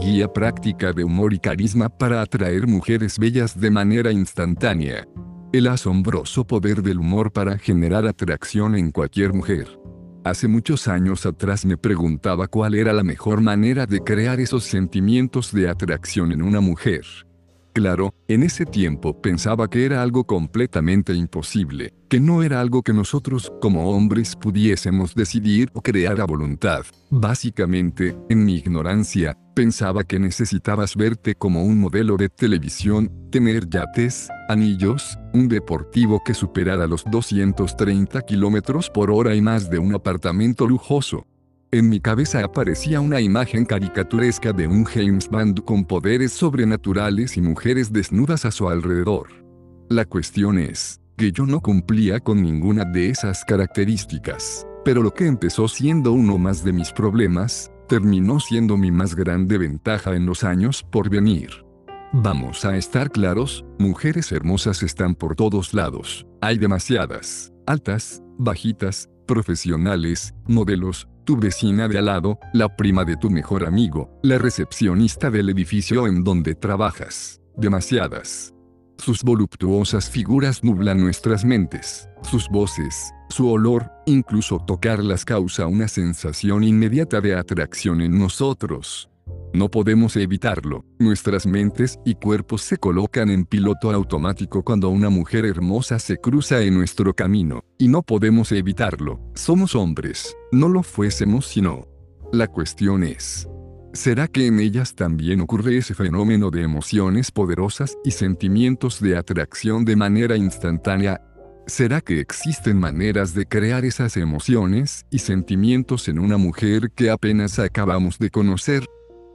guía práctica de humor y carisma para atraer mujeres bellas de manera instantánea. El asombroso poder del humor para generar atracción en cualquier mujer. Hace muchos años atrás me preguntaba cuál era la mejor manera de crear esos sentimientos de atracción en una mujer. Claro, en ese tiempo pensaba que era algo completamente imposible, que no era algo que nosotros como hombres pudiésemos decidir o crear a voluntad. Básicamente, en mi ignorancia, pensaba que necesitabas verte como un modelo de televisión, tener yates, anillos, un deportivo que superara los 230 kilómetros por hora y más de un apartamento lujoso. En mi cabeza aparecía una imagen caricaturesca de un James Bond con poderes sobrenaturales y mujeres desnudas a su alrededor. La cuestión es, que yo no cumplía con ninguna de esas características, pero lo que empezó siendo uno más de mis problemas, terminó siendo mi más grande ventaja en los años por venir. Vamos a estar claros, mujeres hermosas están por todos lados, hay demasiadas, altas, bajitas, profesionales, modelos, tu vecina de al lado, la prima de tu mejor amigo, la recepcionista del edificio en donde trabajas. Demasiadas. Sus voluptuosas figuras nublan nuestras mentes, sus voces, su olor, incluso tocarlas causa una sensación inmediata de atracción en nosotros. No podemos evitarlo. Nuestras mentes y cuerpos se colocan en piloto automático cuando una mujer hermosa se cruza en nuestro camino, y no podemos evitarlo. Somos hombres. No lo fuésemos si no. La cuestión es, ¿será que en ellas también ocurre ese fenómeno de emociones poderosas y sentimientos de atracción de manera instantánea? ¿Será que existen maneras de crear esas emociones y sentimientos en una mujer que apenas acabamos de conocer?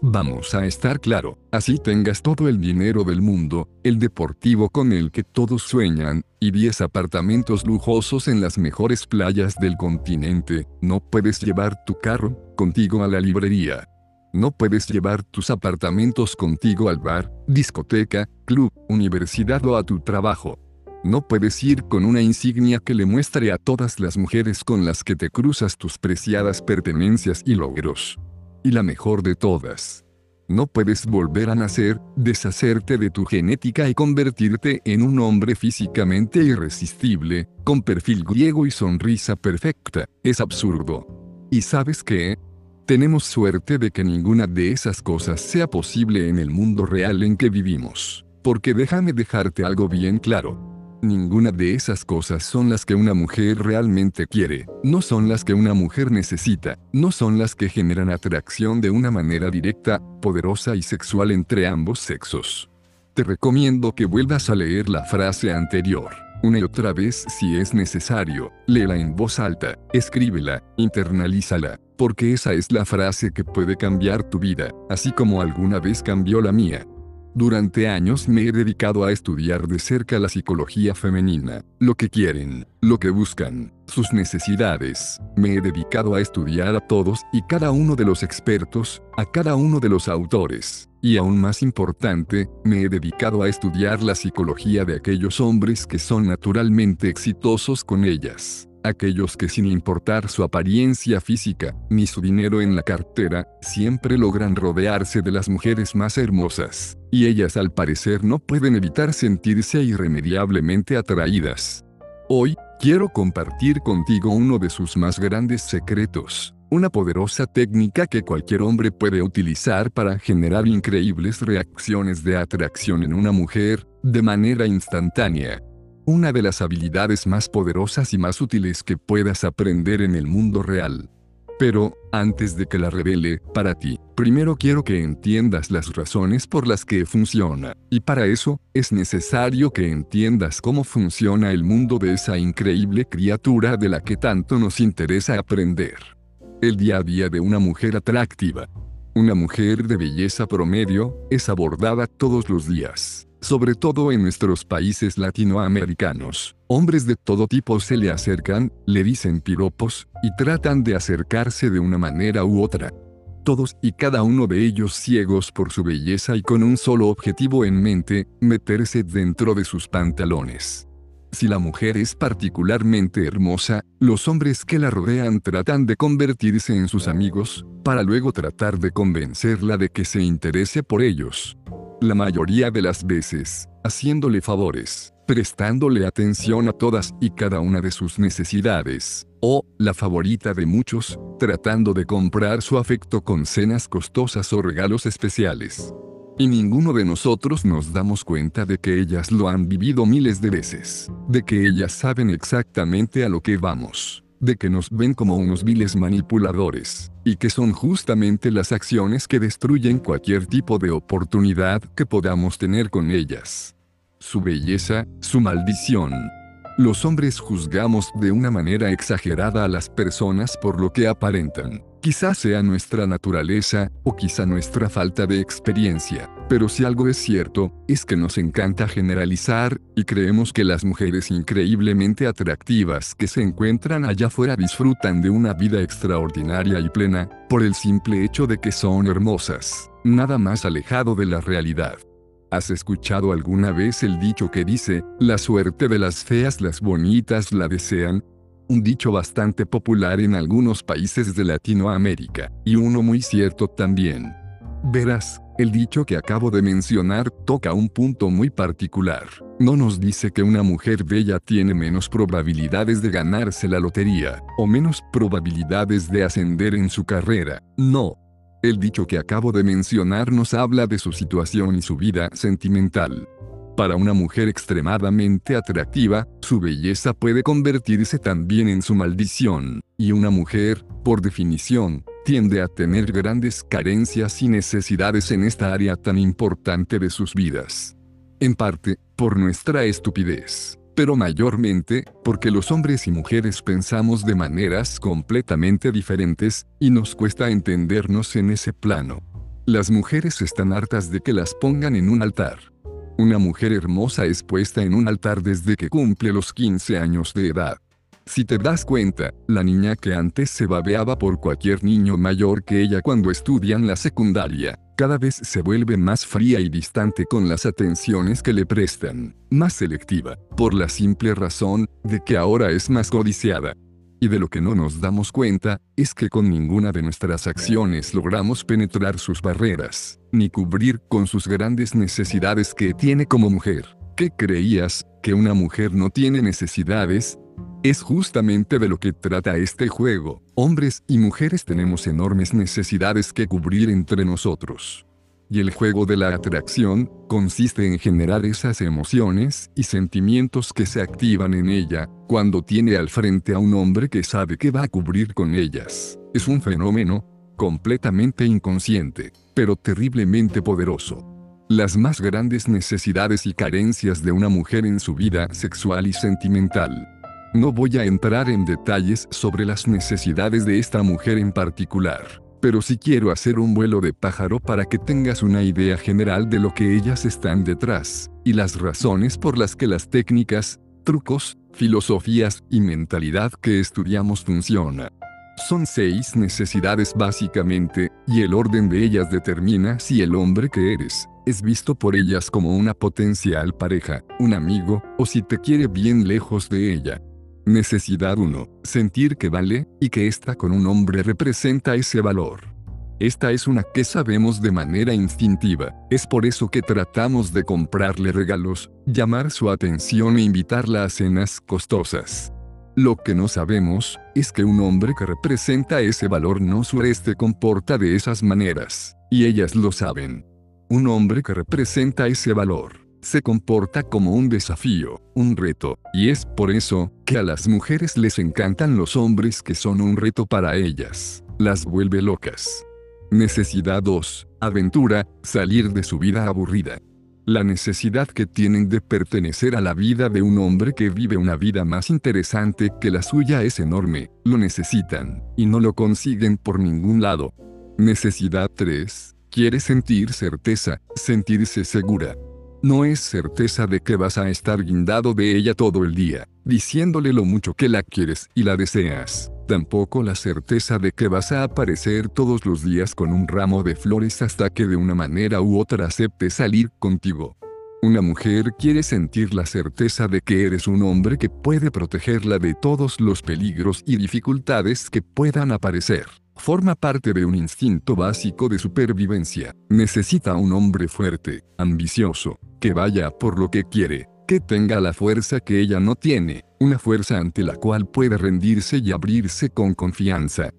Vamos a estar claro, así tengas todo el dinero del mundo, el deportivo con el que todos sueñan, y 10 apartamentos lujosos en las mejores playas del continente, no puedes llevar tu carro contigo a la librería. No puedes llevar tus apartamentos contigo al bar, discoteca, club, universidad o a tu trabajo. No puedes ir con una insignia que le muestre a todas las mujeres con las que te cruzas tus preciadas pertenencias y logros y la mejor de todas. No puedes volver a nacer, deshacerte de tu genética y convertirte en un hombre físicamente irresistible, con perfil griego y sonrisa perfecta. Es absurdo. ¿Y sabes qué? Tenemos suerte de que ninguna de esas cosas sea posible en el mundo real en que vivimos. Porque déjame dejarte algo bien claro. Ninguna de esas cosas son las que una mujer realmente quiere, no son las que una mujer necesita, no son las que generan atracción de una manera directa, poderosa y sexual entre ambos sexos. Te recomiendo que vuelvas a leer la frase anterior, una y otra vez si es necesario, léela en voz alta, escríbela, internalízala, porque esa es la frase que puede cambiar tu vida, así como alguna vez cambió la mía. Durante años me he dedicado a estudiar de cerca la psicología femenina, lo que quieren, lo que buscan, sus necesidades. Me he dedicado a estudiar a todos y cada uno de los expertos, a cada uno de los autores. Y aún más importante, me he dedicado a estudiar la psicología de aquellos hombres que son naturalmente exitosos con ellas aquellos que sin importar su apariencia física, ni su dinero en la cartera, siempre logran rodearse de las mujeres más hermosas, y ellas al parecer no pueden evitar sentirse irremediablemente atraídas. Hoy, quiero compartir contigo uno de sus más grandes secretos, una poderosa técnica que cualquier hombre puede utilizar para generar increíbles reacciones de atracción en una mujer, de manera instantánea una de las habilidades más poderosas y más útiles que puedas aprender en el mundo real. Pero, antes de que la revele, para ti, primero quiero que entiendas las razones por las que funciona, y para eso, es necesario que entiendas cómo funciona el mundo de esa increíble criatura de la que tanto nos interesa aprender. El día a día de una mujer atractiva. Una mujer de belleza promedio, es abordada todos los días sobre todo en nuestros países latinoamericanos. Hombres de todo tipo se le acercan, le dicen piropos, y tratan de acercarse de una manera u otra. Todos y cada uno de ellos ciegos por su belleza y con un solo objetivo en mente, meterse dentro de sus pantalones. Si la mujer es particularmente hermosa, los hombres que la rodean tratan de convertirse en sus amigos, para luego tratar de convencerla de que se interese por ellos. La mayoría de las veces, haciéndole favores, prestándole atención a todas y cada una de sus necesidades, o, la favorita de muchos, tratando de comprar su afecto con cenas costosas o regalos especiales. Y ninguno de nosotros nos damos cuenta de que ellas lo han vivido miles de veces, de que ellas saben exactamente a lo que vamos, de que nos ven como unos viles manipuladores, y que son justamente las acciones que destruyen cualquier tipo de oportunidad que podamos tener con ellas. Su belleza, su maldición, los hombres juzgamos de una manera exagerada a las personas por lo que aparentan. Quizá sea nuestra naturaleza, o quizá nuestra falta de experiencia, pero si algo es cierto, es que nos encanta generalizar, y creemos que las mujeres increíblemente atractivas que se encuentran allá afuera disfrutan de una vida extraordinaria y plena, por el simple hecho de que son hermosas, nada más alejado de la realidad. ¿Has escuchado alguna vez el dicho que dice, la suerte de las feas las bonitas la desean? Un dicho bastante popular en algunos países de Latinoamérica, y uno muy cierto también. Verás, el dicho que acabo de mencionar toca un punto muy particular. No nos dice que una mujer bella tiene menos probabilidades de ganarse la lotería, o menos probabilidades de ascender en su carrera. No. El dicho que acabo de mencionar nos habla de su situación y su vida sentimental. Para una mujer extremadamente atractiva, su belleza puede convertirse también en su maldición, y una mujer, por definición, tiende a tener grandes carencias y necesidades en esta área tan importante de sus vidas. En parte, por nuestra estupidez, pero mayormente, porque los hombres y mujeres pensamos de maneras completamente diferentes, y nos cuesta entendernos en ese plano. Las mujeres están hartas de que las pongan en un altar una mujer hermosa es puesta en un altar desde que cumple los 15 años de edad. Si te das cuenta, la niña que antes se babeaba por cualquier niño mayor que ella cuando estudian la secundaria, cada vez se vuelve más fría y distante con las atenciones que le prestan, más selectiva, por la simple razón de que ahora es más codiciada. Y de lo que no nos damos cuenta, es que con ninguna de nuestras acciones logramos penetrar sus barreras, ni cubrir con sus grandes necesidades que tiene como mujer. ¿Qué creías, que una mujer no tiene necesidades? Es justamente de lo que trata este juego. Hombres y mujeres tenemos enormes necesidades que cubrir entre nosotros. Y el juego de la atracción consiste en generar esas emociones y sentimientos que se activan en ella cuando tiene al frente a un hombre que sabe que va a cubrir con ellas. Es un fenómeno completamente inconsciente, pero terriblemente poderoso. Las más grandes necesidades y carencias de una mujer en su vida sexual y sentimental. No voy a entrar en detalles sobre las necesidades de esta mujer en particular pero sí quiero hacer un vuelo de pájaro para que tengas una idea general de lo que ellas están detrás, y las razones por las que las técnicas, trucos, filosofías y mentalidad que estudiamos funciona. Son seis necesidades básicamente, y el orden de ellas determina si el hombre que eres es visto por ellas como una potencial pareja, un amigo, o si te quiere bien lejos de ella. Necesidad 1. Sentir que vale, y que estar con un hombre representa ese valor. Esta es una que sabemos de manera instintiva, es por eso que tratamos de comprarle regalos, llamar su atención e invitarla a cenas costosas. Lo que no sabemos, es que un hombre que representa ese valor no sureste comporta de esas maneras, y ellas lo saben. Un hombre que representa ese valor se comporta como un desafío, un reto, y es por eso que a las mujeres les encantan los hombres que son un reto para ellas. Las vuelve locas. Necesidad 2. Aventura, salir de su vida aburrida. La necesidad que tienen de pertenecer a la vida de un hombre que vive una vida más interesante que la suya es enorme, lo necesitan, y no lo consiguen por ningún lado. Necesidad 3. Quiere sentir certeza, sentirse segura, no es certeza de que vas a estar guindado de ella todo el día, diciéndole lo mucho que la quieres y la deseas. Tampoco la certeza de que vas a aparecer todos los días con un ramo de flores hasta que de una manera u otra acepte salir contigo. Una mujer quiere sentir la certeza de que eres un hombre que puede protegerla de todos los peligros y dificultades que puedan aparecer. Forma parte de un instinto básico de supervivencia. Necesita un hombre fuerte, ambicioso, que vaya por lo que quiere, que tenga la fuerza que ella no tiene, una fuerza ante la cual puede rendirse y abrirse con confianza.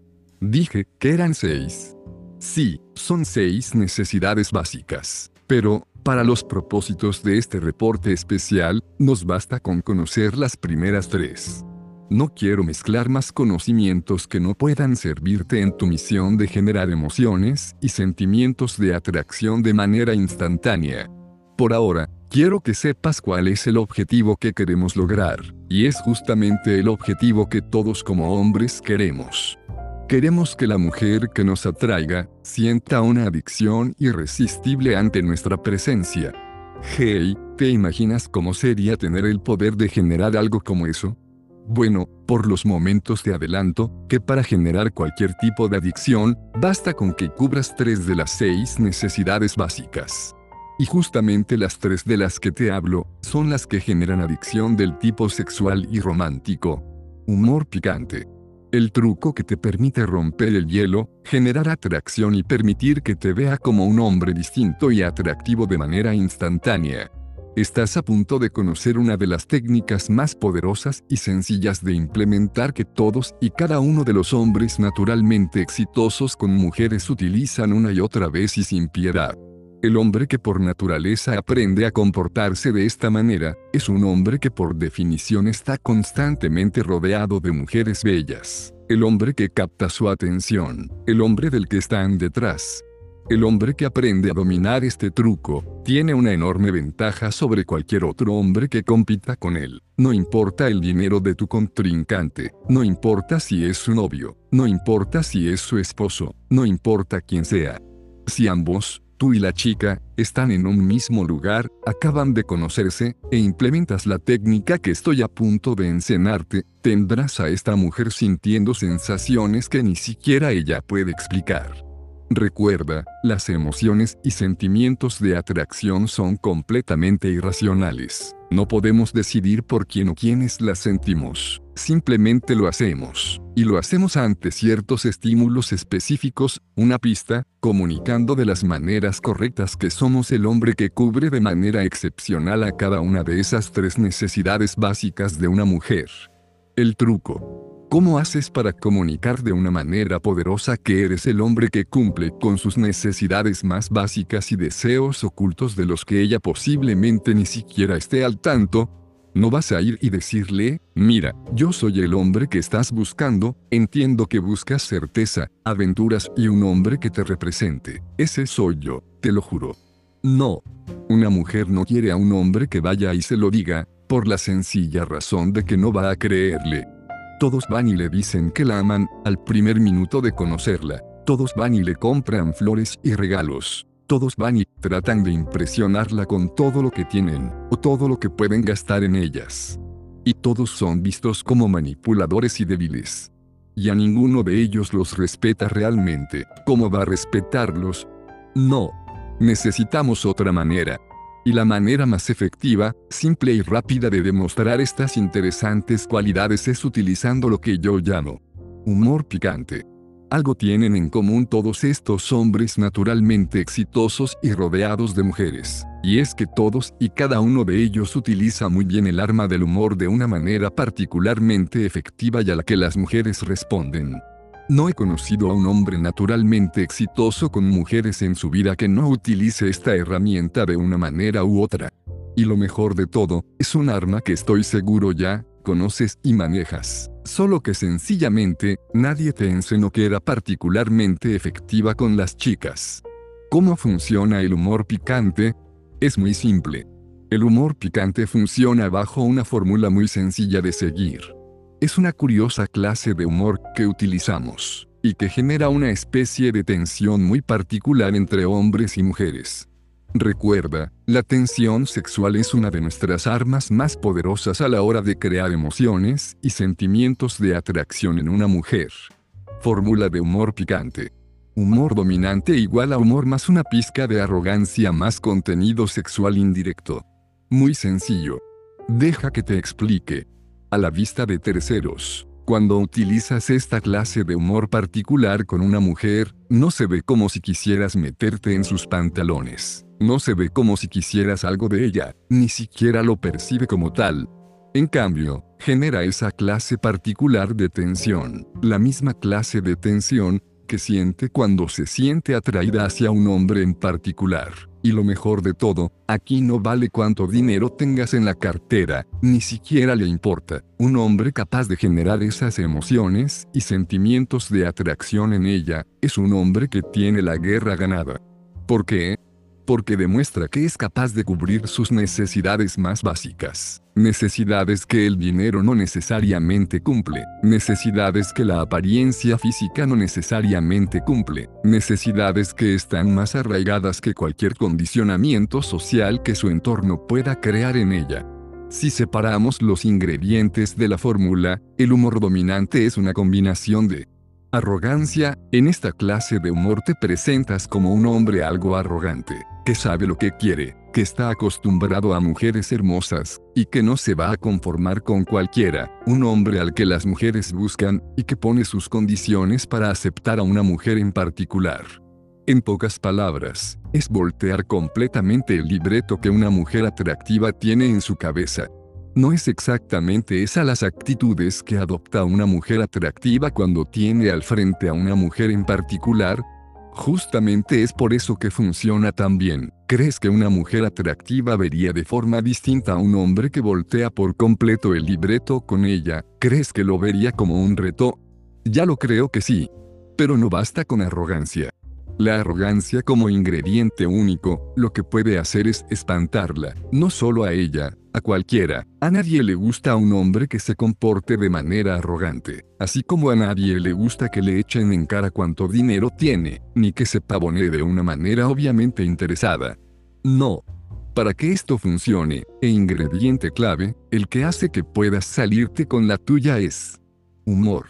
Dije que eran seis. Sí, son seis necesidades básicas. Pero, para los propósitos de este reporte especial, nos basta con conocer las primeras tres. No quiero mezclar más conocimientos que no puedan servirte en tu misión de generar emociones y sentimientos de atracción de manera instantánea. Por ahora, quiero que sepas cuál es el objetivo que queremos lograr, y es justamente el objetivo que todos como hombres queremos. Queremos que la mujer que nos atraiga sienta una adicción irresistible ante nuestra presencia. Hey, ¿te imaginas cómo sería tener el poder de generar algo como eso? Bueno, por los momentos te adelanto, que para generar cualquier tipo de adicción, basta con que cubras tres de las seis necesidades básicas. Y justamente las tres de las que te hablo, son las que generan adicción del tipo sexual y romántico. Humor picante. El truco que te permite romper el hielo, generar atracción y permitir que te vea como un hombre distinto y atractivo de manera instantánea. Estás a punto de conocer una de las técnicas más poderosas y sencillas de implementar que todos y cada uno de los hombres naturalmente exitosos con mujeres utilizan una y otra vez y sin piedad. El hombre que por naturaleza aprende a comportarse de esta manera, es un hombre que por definición está constantemente rodeado de mujeres bellas. El hombre que capta su atención, el hombre del que están detrás, el hombre que aprende a dominar este truco, tiene una enorme ventaja sobre cualquier otro hombre que compita con él. No importa el dinero de tu contrincante, no importa si es su novio, no importa si es su esposo, no importa quién sea. Si ambos, tú y la chica, están en un mismo lugar, acaban de conocerse, e implementas la técnica que estoy a punto de enseñarte, tendrás a esta mujer sintiendo sensaciones que ni siquiera ella puede explicar. Recuerda, las emociones y sentimientos de atracción son completamente irracionales. No podemos decidir por quién o quiénes las sentimos. Simplemente lo hacemos. Y lo hacemos ante ciertos estímulos específicos, una pista, comunicando de las maneras correctas que somos el hombre que cubre de manera excepcional a cada una de esas tres necesidades básicas de una mujer. El truco. ¿Cómo haces para comunicar de una manera poderosa que eres el hombre que cumple con sus necesidades más básicas y deseos ocultos de los que ella posiblemente ni siquiera esté al tanto? No vas a ir y decirle, mira, yo soy el hombre que estás buscando, entiendo que buscas certeza, aventuras y un hombre que te represente. Ese soy yo, te lo juro. No. Una mujer no quiere a un hombre que vaya y se lo diga, por la sencilla razón de que no va a creerle. Todos van y le dicen que la aman, al primer minuto de conocerla. Todos van y le compran flores y regalos. Todos van y tratan de impresionarla con todo lo que tienen, o todo lo que pueden gastar en ellas. Y todos son vistos como manipuladores y débiles. Y a ninguno de ellos los respeta realmente. ¿Cómo va a respetarlos? No. Necesitamos otra manera. Y la manera más efectiva, simple y rápida de demostrar estas interesantes cualidades es utilizando lo que yo llamo humor picante. Algo tienen en común todos estos hombres naturalmente exitosos y rodeados de mujeres, y es que todos y cada uno de ellos utiliza muy bien el arma del humor de una manera particularmente efectiva y a la que las mujeres responden. No he conocido a un hombre naturalmente exitoso con mujeres en su vida que no utilice esta herramienta de una manera u otra. Y lo mejor de todo, es un arma que estoy seguro ya, conoces y manejas. Solo que sencillamente, nadie te enseñó que era particularmente efectiva con las chicas. ¿Cómo funciona el humor picante? Es muy simple. El humor picante funciona bajo una fórmula muy sencilla de seguir. Es una curiosa clase de humor que utilizamos, y que genera una especie de tensión muy particular entre hombres y mujeres. Recuerda, la tensión sexual es una de nuestras armas más poderosas a la hora de crear emociones y sentimientos de atracción en una mujer. Fórmula de humor picante. Humor dominante igual a humor más una pizca de arrogancia más contenido sexual indirecto. Muy sencillo. Deja que te explique. A la vista de terceros, cuando utilizas esta clase de humor particular con una mujer, no se ve como si quisieras meterte en sus pantalones. No se ve como si quisieras algo de ella, ni siquiera lo percibe como tal. En cambio, genera esa clase particular de tensión, la misma clase de tensión que siente cuando se siente atraída hacia un hombre en particular. Y lo mejor de todo, aquí no vale cuánto dinero tengas en la cartera, ni siquiera le importa. Un hombre capaz de generar esas emociones y sentimientos de atracción en ella, es un hombre que tiene la guerra ganada. ¿Por qué? Porque demuestra que es capaz de cubrir sus necesidades más básicas, necesidades que el dinero no necesariamente cumple, necesidades que la apariencia física no necesariamente cumple, necesidades que están más arraigadas que cualquier condicionamiento social que su entorno pueda crear en ella. Si separamos los ingredientes de la fórmula, el humor dominante es una combinación de arrogancia, en esta clase de humor te presentas como un hombre algo arrogante, que sabe lo que quiere, que está acostumbrado a mujeres hermosas, y que no se va a conformar con cualquiera, un hombre al que las mujeres buscan, y que pone sus condiciones para aceptar a una mujer en particular. En pocas palabras, es voltear completamente el libreto que una mujer atractiva tiene en su cabeza, no es exactamente esa las actitudes que adopta una mujer atractiva cuando tiene al frente a una mujer en particular, Justamente es por eso que funciona tan bien. ¿Crees que una mujer atractiva vería de forma distinta a un hombre que voltea por completo el libreto con ella? ¿Crees que lo vería como un reto? Ya lo creo que sí. Pero no basta con arrogancia. La arrogancia como ingrediente único, lo que puede hacer es espantarla, no solo a ella, a cualquiera. A nadie le gusta a un hombre que se comporte de manera arrogante, así como a nadie le gusta que le echen en cara cuánto dinero tiene, ni que se pavonee de una manera obviamente interesada. No. Para que esto funcione, e ingrediente clave, el que hace que puedas salirte con la tuya es humor.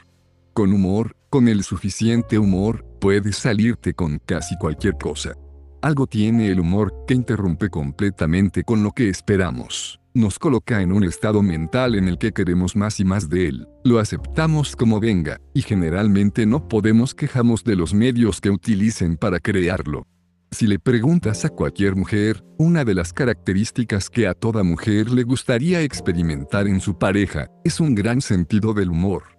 Con humor, con el suficiente humor, puedes salirte con casi cualquier cosa. Algo tiene el humor que interrumpe completamente con lo que esperamos. Nos coloca en un estado mental en el que queremos más y más de él. Lo aceptamos como venga, y generalmente no podemos quejamos de los medios que utilicen para crearlo. Si le preguntas a cualquier mujer, una de las características que a toda mujer le gustaría experimentar en su pareja, es un gran sentido del humor.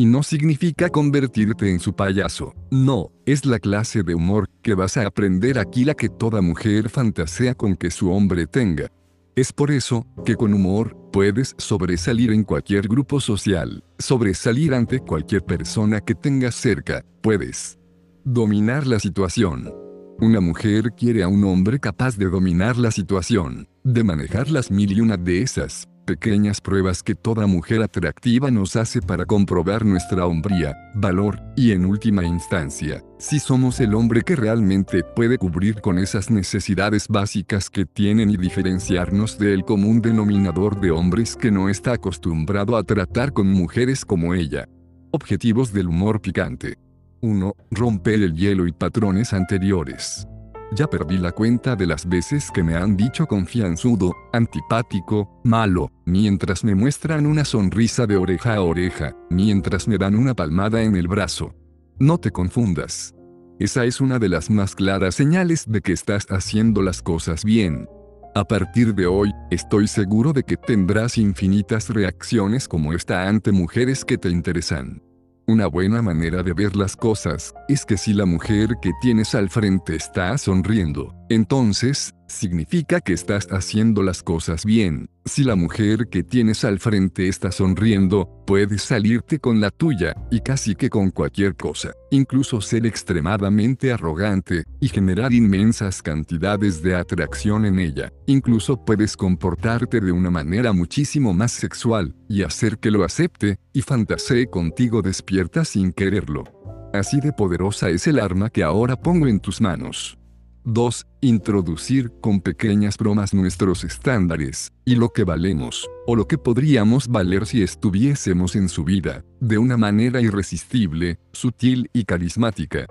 Y no significa convertirte en su payaso. No, es la clase de humor que vas a aprender aquí la que toda mujer fantasea con que su hombre tenga. Es por eso que con humor puedes sobresalir en cualquier grupo social, sobresalir ante cualquier persona que tengas cerca, puedes dominar la situación. Una mujer quiere a un hombre capaz de dominar la situación, de manejar las mil y una de esas pequeñas pruebas que toda mujer atractiva nos hace para comprobar nuestra hombría, valor, y en última instancia, si somos el hombre que realmente puede cubrir con esas necesidades básicas que tienen y diferenciarnos del común denominador de hombres que no está acostumbrado a tratar con mujeres como ella. Objetivos del humor picante. 1. Romper el hielo y patrones anteriores. Ya perdí la cuenta de las veces que me han dicho confianzudo, antipático, malo, mientras me muestran una sonrisa de oreja a oreja, mientras me dan una palmada en el brazo. No te confundas. Esa es una de las más claras señales de que estás haciendo las cosas bien. A partir de hoy, estoy seguro de que tendrás infinitas reacciones como esta ante mujeres que te interesan. Una buena manera de ver las cosas es que si la mujer que tienes al frente está sonriendo, entonces, significa que estás haciendo las cosas bien. Si la mujer que tienes al frente está sonriendo, puedes salirte con la tuya, y casi que con cualquier cosa, incluso ser extremadamente arrogante, y generar inmensas cantidades de atracción en ella. Incluso puedes comportarte de una manera muchísimo más sexual, y hacer que lo acepte, y fantasee contigo despierta sin quererlo. Así de poderosa es el arma que ahora pongo en tus manos. 2. Introducir con pequeñas bromas nuestros estándares, y lo que valemos, o lo que podríamos valer si estuviésemos en su vida, de una manera irresistible, sutil y carismática.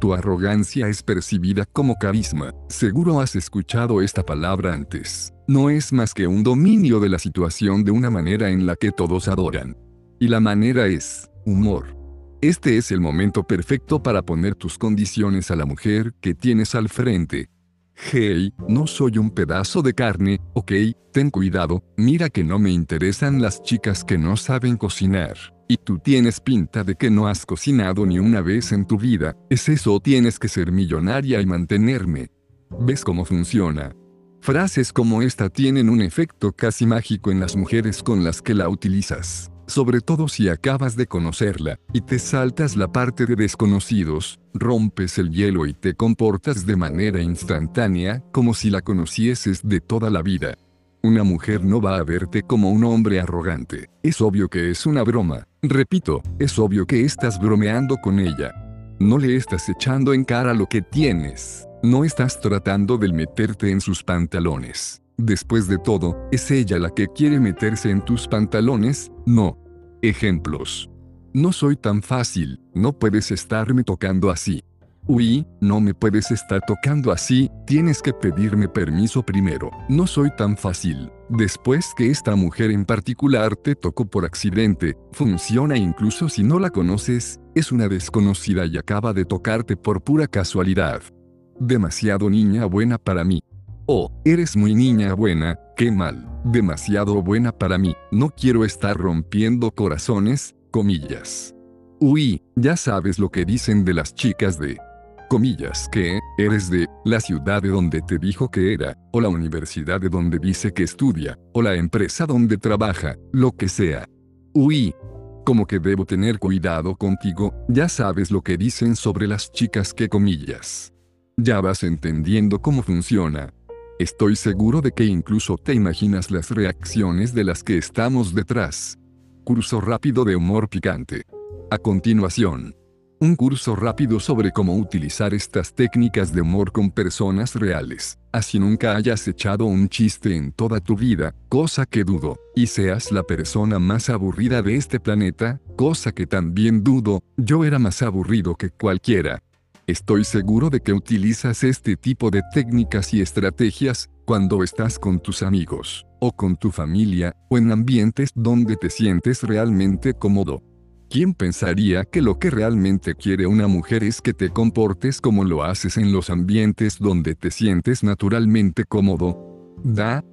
Tu arrogancia es percibida como carisma. Seguro has escuchado esta palabra antes. No es más que un dominio de la situación de una manera en la que todos adoran. Y la manera es humor. Este es el momento perfecto para poner tus condiciones a la mujer que tienes al frente. Hey, no soy un pedazo de carne, ok, ten cuidado, mira que no me interesan las chicas que no saben cocinar. Y tú tienes pinta de que no has cocinado ni una vez en tu vida, ¿es eso tienes que ser millonaria y mantenerme? ¿Ves cómo funciona? Frases como esta tienen un efecto casi mágico en las mujeres con las que la utilizas sobre todo si acabas de conocerla, y te saltas la parte de desconocidos, rompes el hielo y te comportas de manera instantánea, como si la conocieses de toda la vida. Una mujer no va a verte como un hombre arrogante. Es obvio que es una broma. Repito, es obvio que estás bromeando con ella. No le estás echando en cara lo que tienes. No estás tratando de meterte en sus pantalones. Después de todo, es ella la que quiere meterse en tus pantalones, no. Ejemplos. No soy tan fácil, no puedes estarme tocando así. Uy, no me puedes estar tocando así, tienes que pedirme permiso primero. No soy tan fácil. Después que esta mujer en particular te tocó por accidente, funciona incluso si no la conoces, es una desconocida y acaba de tocarte por pura casualidad. Demasiado niña buena para mí. Oh, eres muy niña buena, qué mal, demasiado buena para mí, no quiero estar rompiendo corazones, comillas. Uy, ya sabes lo que dicen de las chicas de comillas que eres de la ciudad de donde te dijo que era, o la universidad de donde dice que estudia, o la empresa donde trabaja, lo que sea. Uy, como que debo tener cuidado contigo, ya sabes lo que dicen sobre las chicas que comillas. Ya vas entendiendo cómo funciona. Estoy seguro de que incluso te imaginas las reacciones de las que estamos detrás. Curso rápido de humor picante. A continuación. Un curso rápido sobre cómo utilizar estas técnicas de humor con personas reales. Así nunca hayas echado un chiste en toda tu vida, cosa que dudo, y seas la persona más aburrida de este planeta, cosa que también dudo, yo era más aburrido que cualquiera. Estoy seguro de que utilizas este tipo de técnicas y estrategias cuando estás con tus amigos, o con tu familia, o en ambientes donde te sientes realmente cómodo. ¿Quién pensaría que lo que realmente quiere una mujer es que te comportes como lo haces en los ambientes donde te sientes naturalmente cómodo? Da,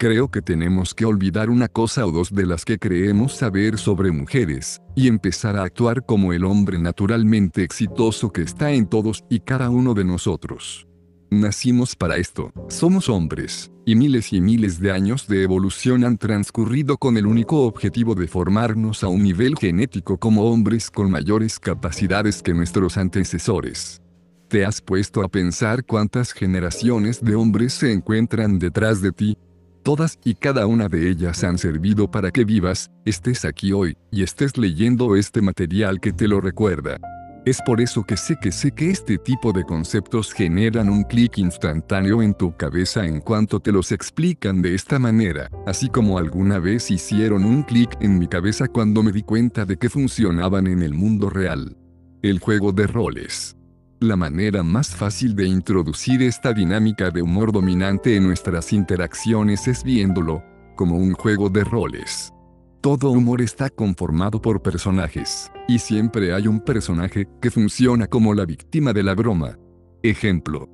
Creo que tenemos que olvidar una cosa o dos de las que creemos saber sobre mujeres, y empezar a actuar como el hombre naturalmente exitoso que está en todos y cada uno de nosotros. Nacimos para esto, somos hombres, y miles y miles de años de evolución han transcurrido con el único objetivo de formarnos a un nivel genético como hombres con mayores capacidades que nuestros antecesores. ¿Te has puesto a pensar cuántas generaciones de hombres se encuentran detrás de ti, Todas y cada una de ellas han servido para que vivas, estés aquí hoy, y estés leyendo este material que te lo recuerda. Es por eso que sé que sé que este tipo de conceptos generan un clic instantáneo en tu cabeza en cuanto te los explican de esta manera, así como alguna vez hicieron un clic en mi cabeza cuando me di cuenta de que funcionaban en el mundo real. El juego de roles. La manera más fácil de introducir esta dinámica de humor dominante en nuestras interacciones es viéndolo como un juego de roles. Todo humor está conformado por personajes, y siempre hay un personaje que funciona como la víctima de la broma. Ejemplo.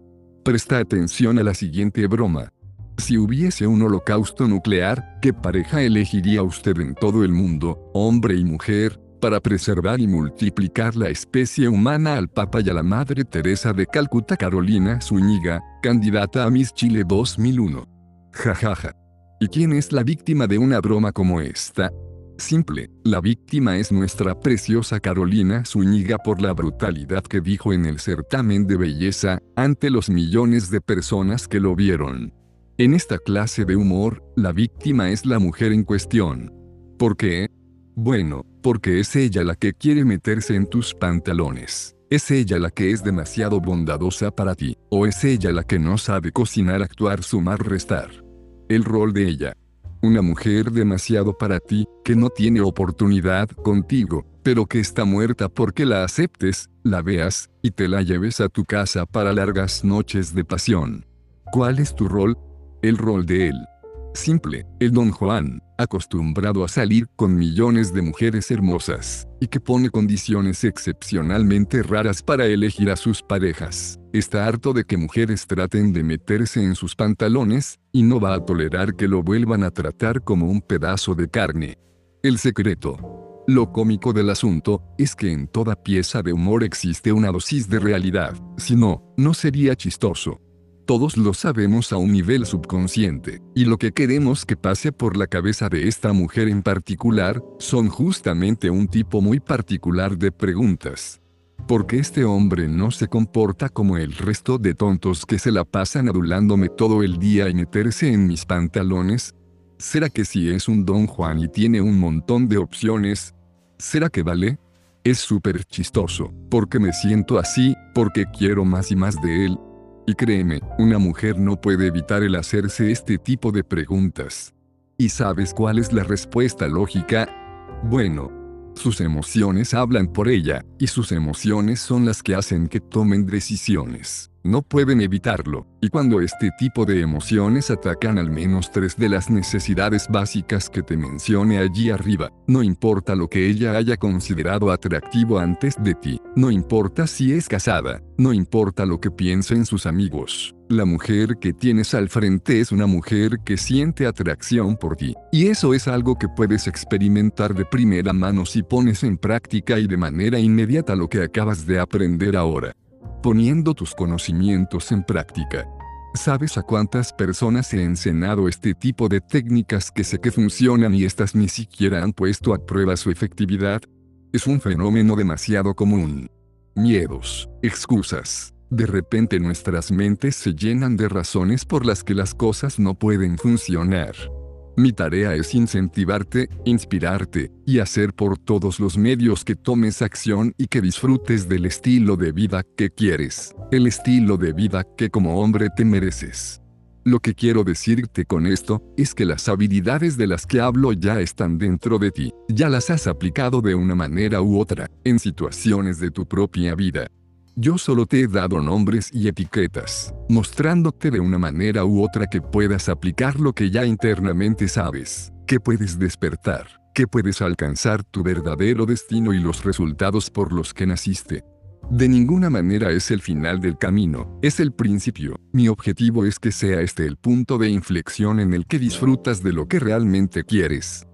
Presta atención a la siguiente broma. Si hubiese un holocausto nuclear, ¿qué pareja elegiría usted en todo el mundo, hombre y mujer, para preservar y multiplicar la especie humana al Papa y a la Madre Teresa de Calcuta Carolina Zúñiga, candidata a Miss Chile 2001. Jajaja. ¿Y quién es la víctima de una broma como esta? Simple, la víctima es nuestra preciosa Carolina Zúñiga por la brutalidad que dijo en el certamen de belleza, ante los millones de personas que lo vieron. En esta clase de humor, la víctima es la mujer en cuestión. ¿Por qué? Bueno, porque es ella la que quiere meterse en tus pantalones. Es ella la que es demasiado bondadosa para ti, o es ella la que no sabe cocinar, actuar, sumar, restar. El rol de ella. Una mujer demasiado para ti, que no tiene oportunidad contigo, pero que está muerta porque la aceptes, la veas, y te la lleves a tu casa para largas noches de pasión. ¿Cuál es tu rol? El rol de él. Simple, el don Juan, acostumbrado a salir con millones de mujeres hermosas, y que pone condiciones excepcionalmente raras para elegir a sus parejas. Está harto de que mujeres traten de meterse en sus pantalones, y no va a tolerar que lo vuelvan a tratar como un pedazo de carne. El secreto. Lo cómico del asunto es que en toda pieza de humor existe una dosis de realidad, si no, no sería chistoso. Todos lo sabemos a un nivel subconsciente, y lo que queremos que pase por la cabeza de esta mujer en particular, son justamente un tipo muy particular de preguntas. ¿Por qué este hombre no se comporta como el resto de tontos que se la pasan adulándome todo el día y meterse en mis pantalones? ¿Será que si es un don Juan y tiene un montón de opciones, ¿Será que vale? Es súper chistoso, porque me siento así, porque quiero más y más de él. Y créeme, una mujer no puede evitar el hacerse este tipo de preguntas. ¿Y sabes cuál es la respuesta lógica? Bueno, sus emociones hablan por ella, y sus emociones son las que hacen que tomen decisiones no pueden evitarlo, y cuando este tipo de emociones atacan al menos tres de las necesidades básicas que te mencioné allí arriba, no importa lo que ella haya considerado atractivo antes de ti, no importa si es casada, no importa lo que piensen sus amigos, la mujer que tienes al frente es una mujer que siente atracción por ti, y eso es algo que puedes experimentar de primera mano si pones en práctica y de manera inmediata lo que acabas de aprender ahora poniendo tus conocimientos en práctica. ¿Sabes a cuántas personas he enseñado este tipo de técnicas que sé que funcionan y estas ni siquiera han puesto a prueba su efectividad? Es un fenómeno demasiado común. Miedos, excusas. De repente nuestras mentes se llenan de razones por las que las cosas no pueden funcionar. Mi tarea es incentivarte, inspirarte, y hacer por todos los medios que tomes acción y que disfrutes del estilo de vida que quieres, el estilo de vida que como hombre te mereces. Lo que quiero decirte con esto es que las habilidades de las que hablo ya están dentro de ti, ya las has aplicado de una manera u otra, en situaciones de tu propia vida, yo solo te he dado nombres y etiquetas, mostrándote de una manera u otra que puedas aplicar lo que ya internamente sabes, que puedes despertar, que puedes alcanzar tu verdadero destino y los resultados por los que naciste. De ninguna manera es el final del camino, es el principio. Mi objetivo es que sea este el punto de inflexión en el que disfrutas de lo que realmente quieres.